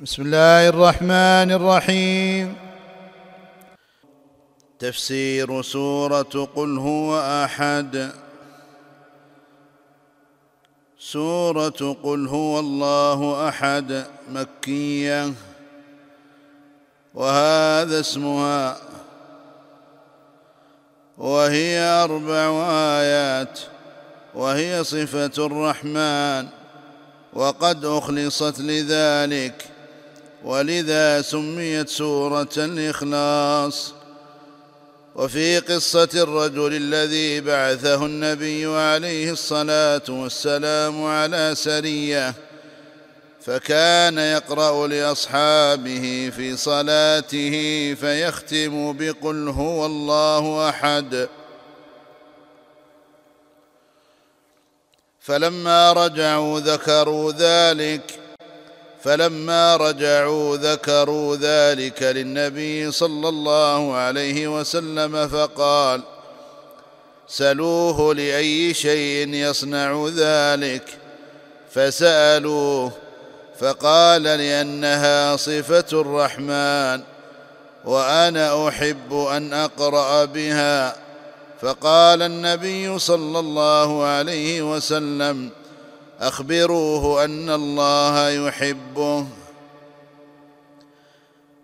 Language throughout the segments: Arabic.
بسم الله الرحمن الرحيم. تفسير سورة قل هو أحد. سورة قل هو الله أحد مكية. وهذا اسمها. وهي أربع آيات. وهي صفة الرحمن. وقد أخلصت لذلك. ولذا سميت سورة الإخلاص. وفي قصة الرجل الذي بعثه النبي عليه الصلاة والسلام على سرية فكان يقرأ لأصحابه في صلاته فيختم بقل هو الله أحد. فلما رجعوا ذكروا ذلك فلما رجعوا ذكروا ذلك للنبي صلى الله عليه وسلم فقال سلوه لأي شيء يصنع ذلك؟ فسألوه فقال لأنها صفة الرحمن وأنا أحب أن أقرأ بها. فقال النبي صلى الله عليه وسلم أخبروه أن الله يحبه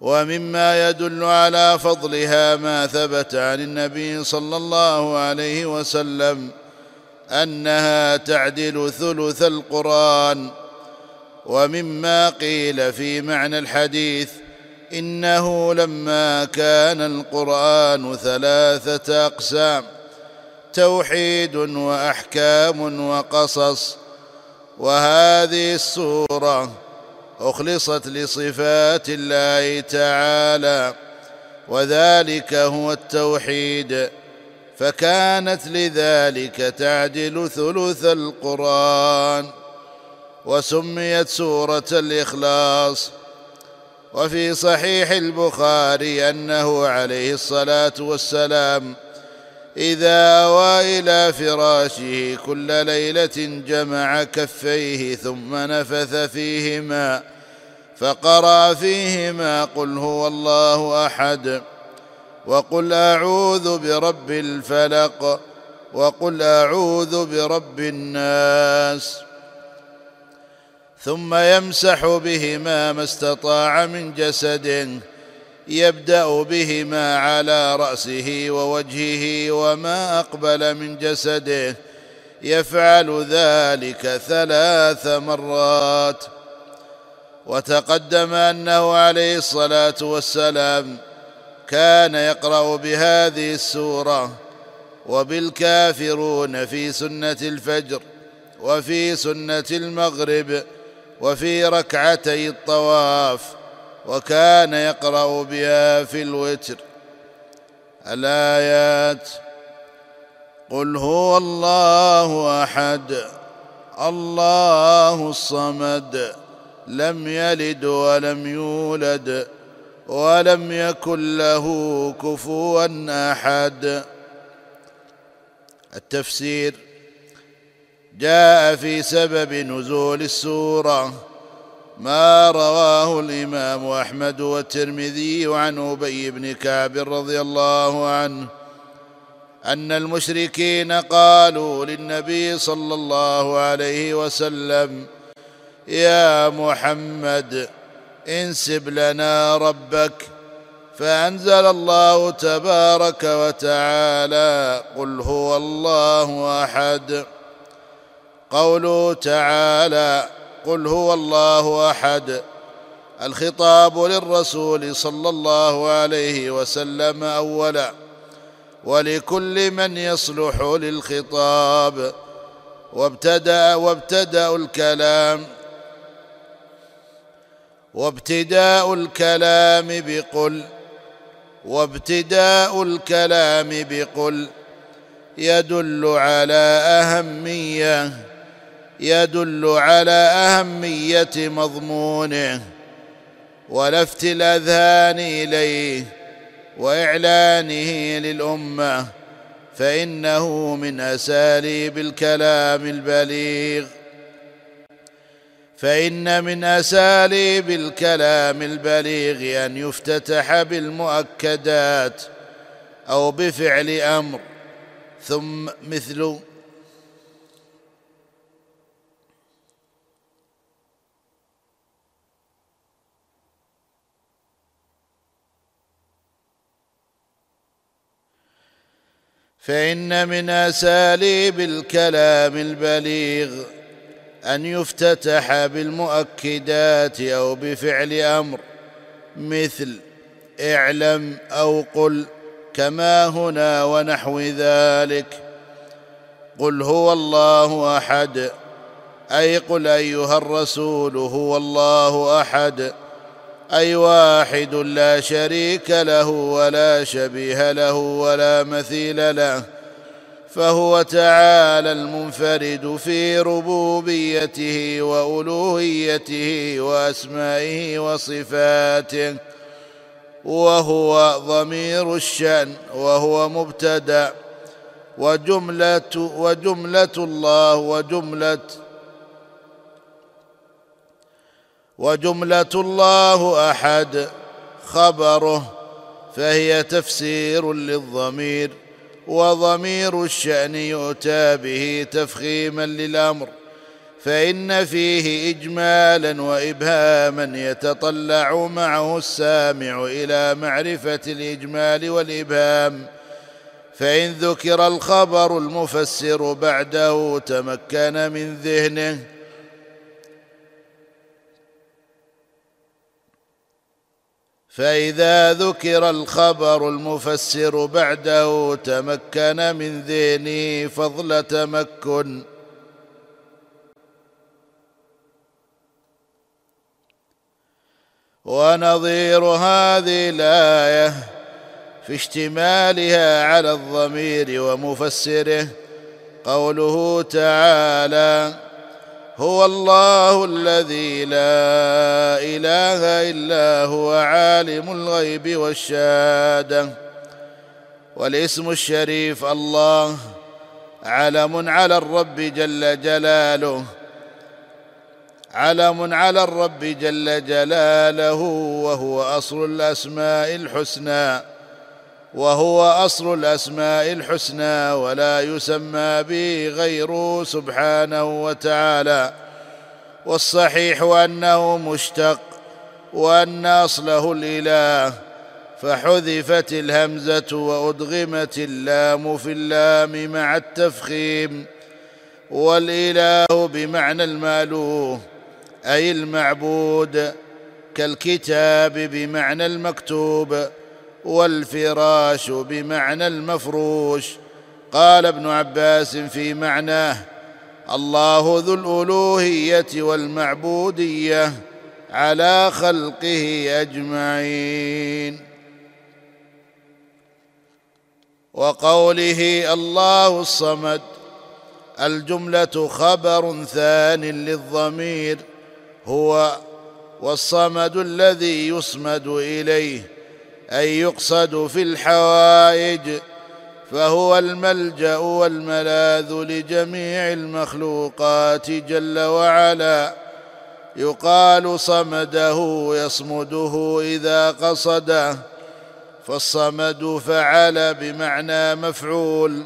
ومما يدل على فضلها ما ثبت عن النبي صلى الله عليه وسلم أنها تعدل ثلث القرآن. ومما قيل في معنى الحديث إنه لما كان القرآن ثلاثة أقسام توحيد وأحكام وقصص وهذه السورة أخلصت لصفات الله تعالى وذلك هو التوحيد. فكانت لذلك تعدل ثلث القرآن وسميت سورة الإخلاص. وفي صحيح البخاري أنه عليه الصلاة والسلام إذا اوى إلى فراشه كل ليلة جمع كفيه ثم نفث فيهما فقرأ فيهما قل هو الله أحد وقل أعوذ برب الفلق وقل أعوذ برب الناس ثم يمسح بهما ما استطاع من جسده يبدأ بهما على رأسه ووجهه وما أقبل من جسده. يفعل ذلك ثلاث مرات. وتقدم أنه عليه الصلاة والسلام كان يقرأ بهذه السورة وبالكافرون في سنة الفجر وفي سنة المغرب وفي ركعتي الطواف. وكان يقرأ بها في الوتر. الآيات قل هو الله أحد الله الصمد لم يلد ولم يولد ولم يكن له كفوا أحد. التفسير جاء في سبب نزول السورة. ما رواه الإمام أحمد والترمذي عن أبي بن كعب رضي الله عنه أن المشركين قالوا للنبي صلى الله عليه وسلم يا محمد انسب لنا ربك فأنزل الله تبارك وتعالى قل هو الله أحد. قوله تعالى قل هو الله أحد. الخطاب للرسول صلى الله عليه وسلم أولا. ولكل من يصلح للخطاب. وابتدأ وابتدأ الكلام. وابتداء الكلام بقل. وابتداء الكلام بقل. يدل على أهمية يدل على أهمية مضمونه ولفت الأذهان إليه وإعلانه للأمة فإنه من أساليب الكلام البليغ. فإن من أساليب الكلام البليغ أن يفتتح بالمؤكدات أو بفعل أمر ثم مثل فإن من اساليب الكلام البليغ أن يفتتح بالمؤكدات أو بفعل أمر مثل اعلم أو قل كما هنا ونحو ذلك قل هو الله أحد أي قل أيها الرسول هو الله أحد أي واحد لا شريك له ولا شبيه له ولا مثيل له فهو تعالى المنفرد في ربوبيته وألوهيته وأسمائه وصفاته وهو ضمير الشأن وهو مبتدأ وجملة وجملة الله وجملة وجملة الله أحد خبره فهي تفسير للضمير وضمير الشأن يؤتى به تفخيما للأمر فإن فيه اجمالا وابهاما يتطلع معه السامع إلى معرفة الإجمال والإبهام فإن ذكر الخبر المفسر بعده تمكن من ذهنه فإذا ذكر الخبر المفسر بعده تمكن من ذهنه فضل تمكن. ونظير هذه الآية في اشتمالها على الضمير ومفسره قوله تعالى هو الله الذي لا إله إلا هو عالم الغيب والشهادة. والاسم الشريف الله علم على الرب جل جلاله. علم على الرب جل جلاله وهو أصل الأسماء الحسنى. وهو أصل الأسماء الحسنى ولا يسمى به غيره سبحانه وتعالى. والصحيح أنه مشتق وأن أصله الإله فحذفت الهمزة وأدغمت اللام في اللام مع التفخيم. والإله بمعنى المألوه أي المعبود كالكتاب بمعنى المكتوب. والفراش بمعنى المفروش. قال ابن عباس في معناه الله ذو الألوهية والمعبودية على خلقه أجمعين. وقوله الله الصمد الجملة خبر ثان للضمير هو والصمد الذي يصمد إليه. أي يقصد في الحوائج فهو الملجأ والملاذ لجميع المخلوقات جل وعلا. يقال صمده يصمده إذا قصده فالصمد فعل بمعنى مفعول.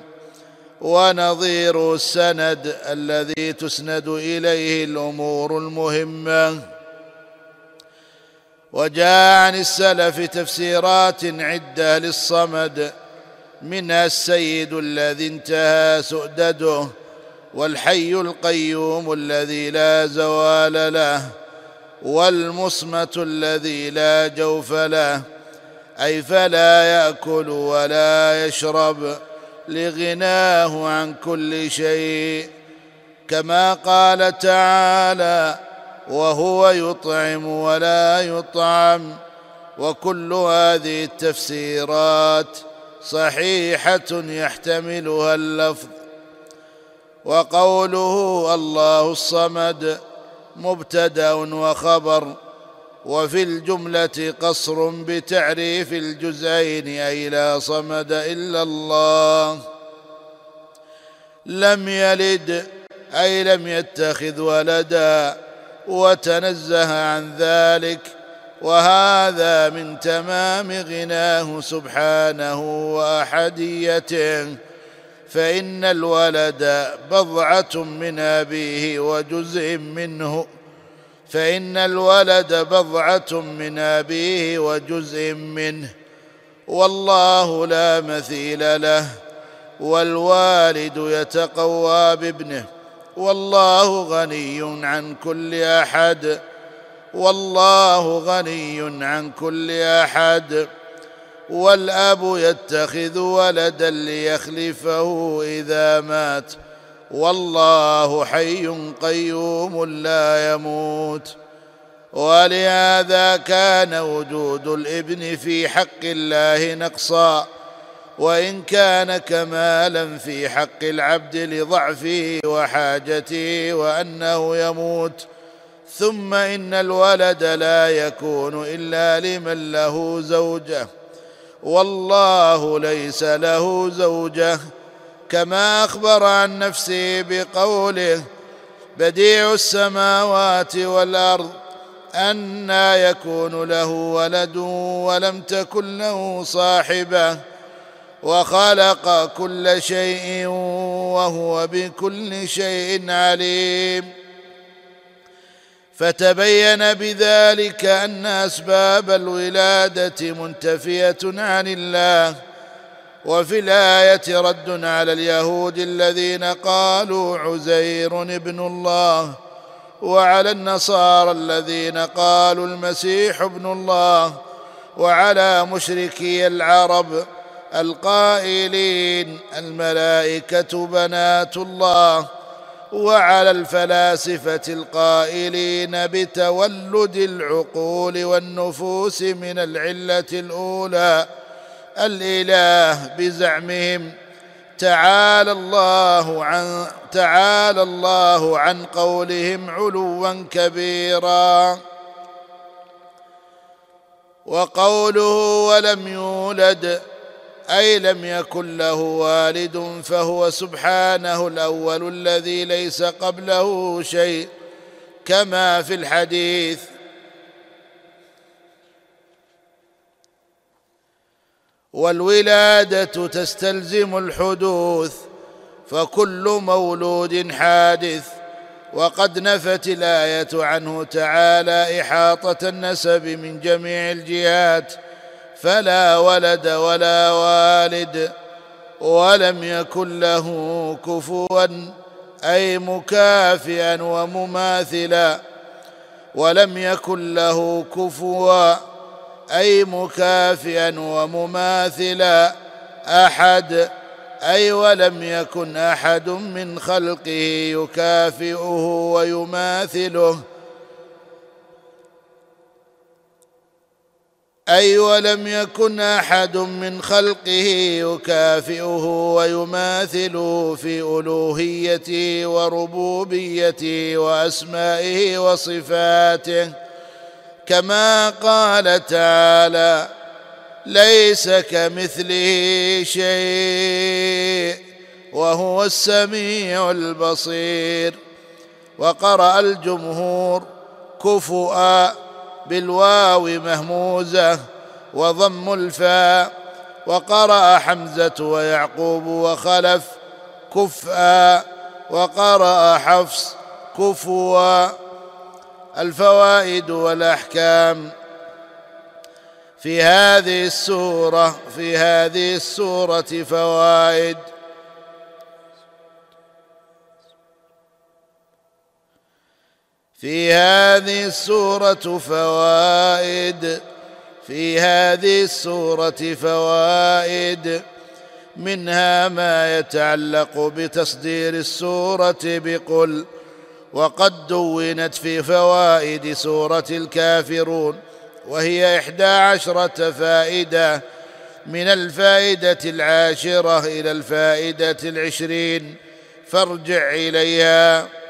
ونظير السند الذي تسند إليه الأمور المهمة. وجاء عن السلف تفسيرات عدة للصمد. منها السيد الذي انتهى سؤدده والحي القيوم الذي لا زوال له والمصمت الذي لا جوف له. أي فلا يأكل ولا يشرب لغناه عن كل شيء. كما قال تعالى وهو يطعم ولا يطعم وكل هذه التفسيرات صحيحة يحتملها اللفظ. وقوله الله الصمد مبتدا وخبر وفي الجملة قصر بتعريف الجزئين أي لا صمد إلا الله. لم يلد أي لم يتخذ ولدا. وتنزه عن ذلك وهذا من تمام غناه سبحانه وأحديته. فإن الولد بضعة من أبيه وجزء منه فإن الولد بضعة من أبيه وجزء منه والله لا مثيل له والوالد يتقوى بابنه. والله غني عن كل أحد. والله غني عن كل أحد. والأب يتخذ ولدا ليخلفه إذا مات. والله حي قيوم لا يموت. ولهذا كان وجود الابن في حق الله نقصا. وإن كان كمالا في حق العبد لضعفه وحاجته وأنه يموت ثم إن الولد لا يكون إلا لمن له زوجة. والله ليس له زوجة. كما أخبر عن نفسه بقوله بديع السماوات والأرض أنى يكون له ولد ولم تكن له صاحبة. وخلق كل شيء وهو بكل شيء عليم. فتبين بذلك أن أسباب الولادة منتفية عن الله. وفي الآية رد على اليهود الذين قالوا عزير ابن الله. وعلى النصارى الذين قالوا المسيح ابن الله. وعلى مشركي العرب. القائلين الملائكة بنات الله وعلى الفلاسفة القائلين بتولد العقول والنفوس من العلة الأولى. الإله بزعمهم تعالى الله عن تعالى الله عن قولهم علوا كبيرا. وقوله ولم يولد أي لم يكن له والد فهو سبحانه الأول الذي ليس قبله شيء كما في الحديث. والولادة تستلزم الحدوث فكل مولود حادث. وقد نفت الآية عنه تعالى إحاطة النسب من جميع الجهات فلا ولد ولا والد ولم يكن له كفوا أي مكافئا ومماثلا ولم يكن له كفوا أي مكافئا ومماثلا أحد أي ولم يكن أحد من خلقه يكافئه ويماثله. أي ولم يكن أحد من خلقه يكافئه ويماثله في ألوهيته وربوبيته وأسمائه وصفاته. كما قال تعالى ليس كمثله شيء وهو السميع البصير. وقرأ الجمهور كفؤا بالواو مهموزة وضم الفاء وقرأ حمزة ويعقوب وخلف كفءا وقرأ حفص كفوا. الفوائد والأحكام. في هذه السورة في هذه السورة فوائد. في هذه السورة فوائد في هذه السورة فوائد منها ما يتعلق بتصدير السورة بقل وقد دونت في فوائد سورة الكافرون وهي إحدى عشرة فائدة من الفائدة العاشرة إلى الفائدة العشرين فارجع إليها.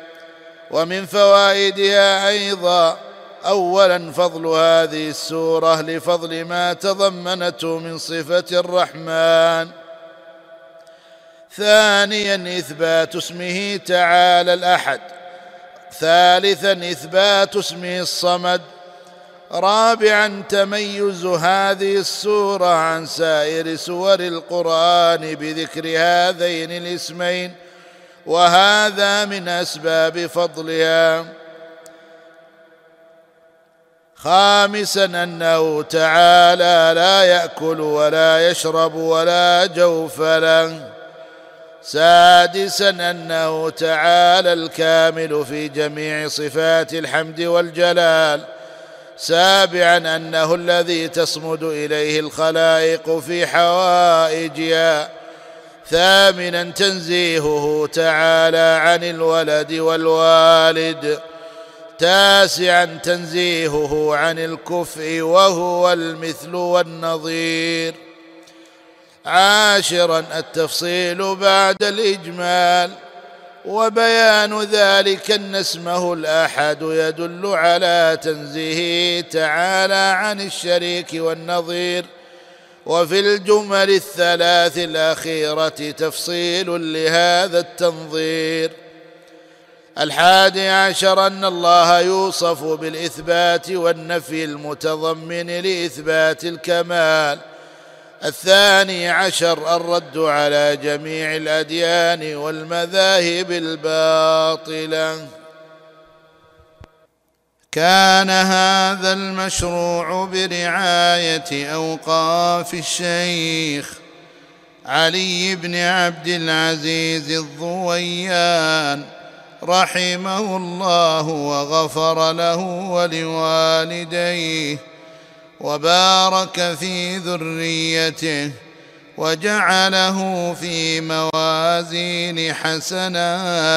ومن فوائدها أيضا اولا فضل هذه السورة لفضل ما تضمنته من صفة الرحمن. ثانيا إثبات اسمه تعالى الأحد. ثالثا إثبات اسمه الصمد. رابعا تميز هذه السورة عن سائر سور القرآن بذكر هذين الاسمين. وهذا من أسباب فضلها. خامسا أنه تعالى لا يأكل ولا يشرب ولا جوف له. سادسا أنه تعالى الكامل في جميع صفات الحمد والجلال. سابعا أنه الذي تصمد إليه الخلائق في حوائجها. ثامنا تنزيهه تعالى عن الولد والوالد. تاسعا تنزيهه عن الكفء وهو المثل والنظير. عاشرا التفصيل بعد الإجمال. وبيان ذلك أن اسمه الأحد يدل على تنزيهه تعالى عن الشريك والنظير. وفي الجمل الثلاث الأخيرة تفصيل لهذا التنظير. الحادي عشر أن الله يوصف بالإثبات والنفي المتضمن لإثبات الكمال. الثاني عشر الرد على جميع الأديان والمذاهب الباطلة. كان هذا المشروع برعاية أوقاف الشيخ علي بن عبد العزيز الضويان رحمه الله وغفر له ولوالديه وبارك في ذريته وجعله في موازين حسناتهم.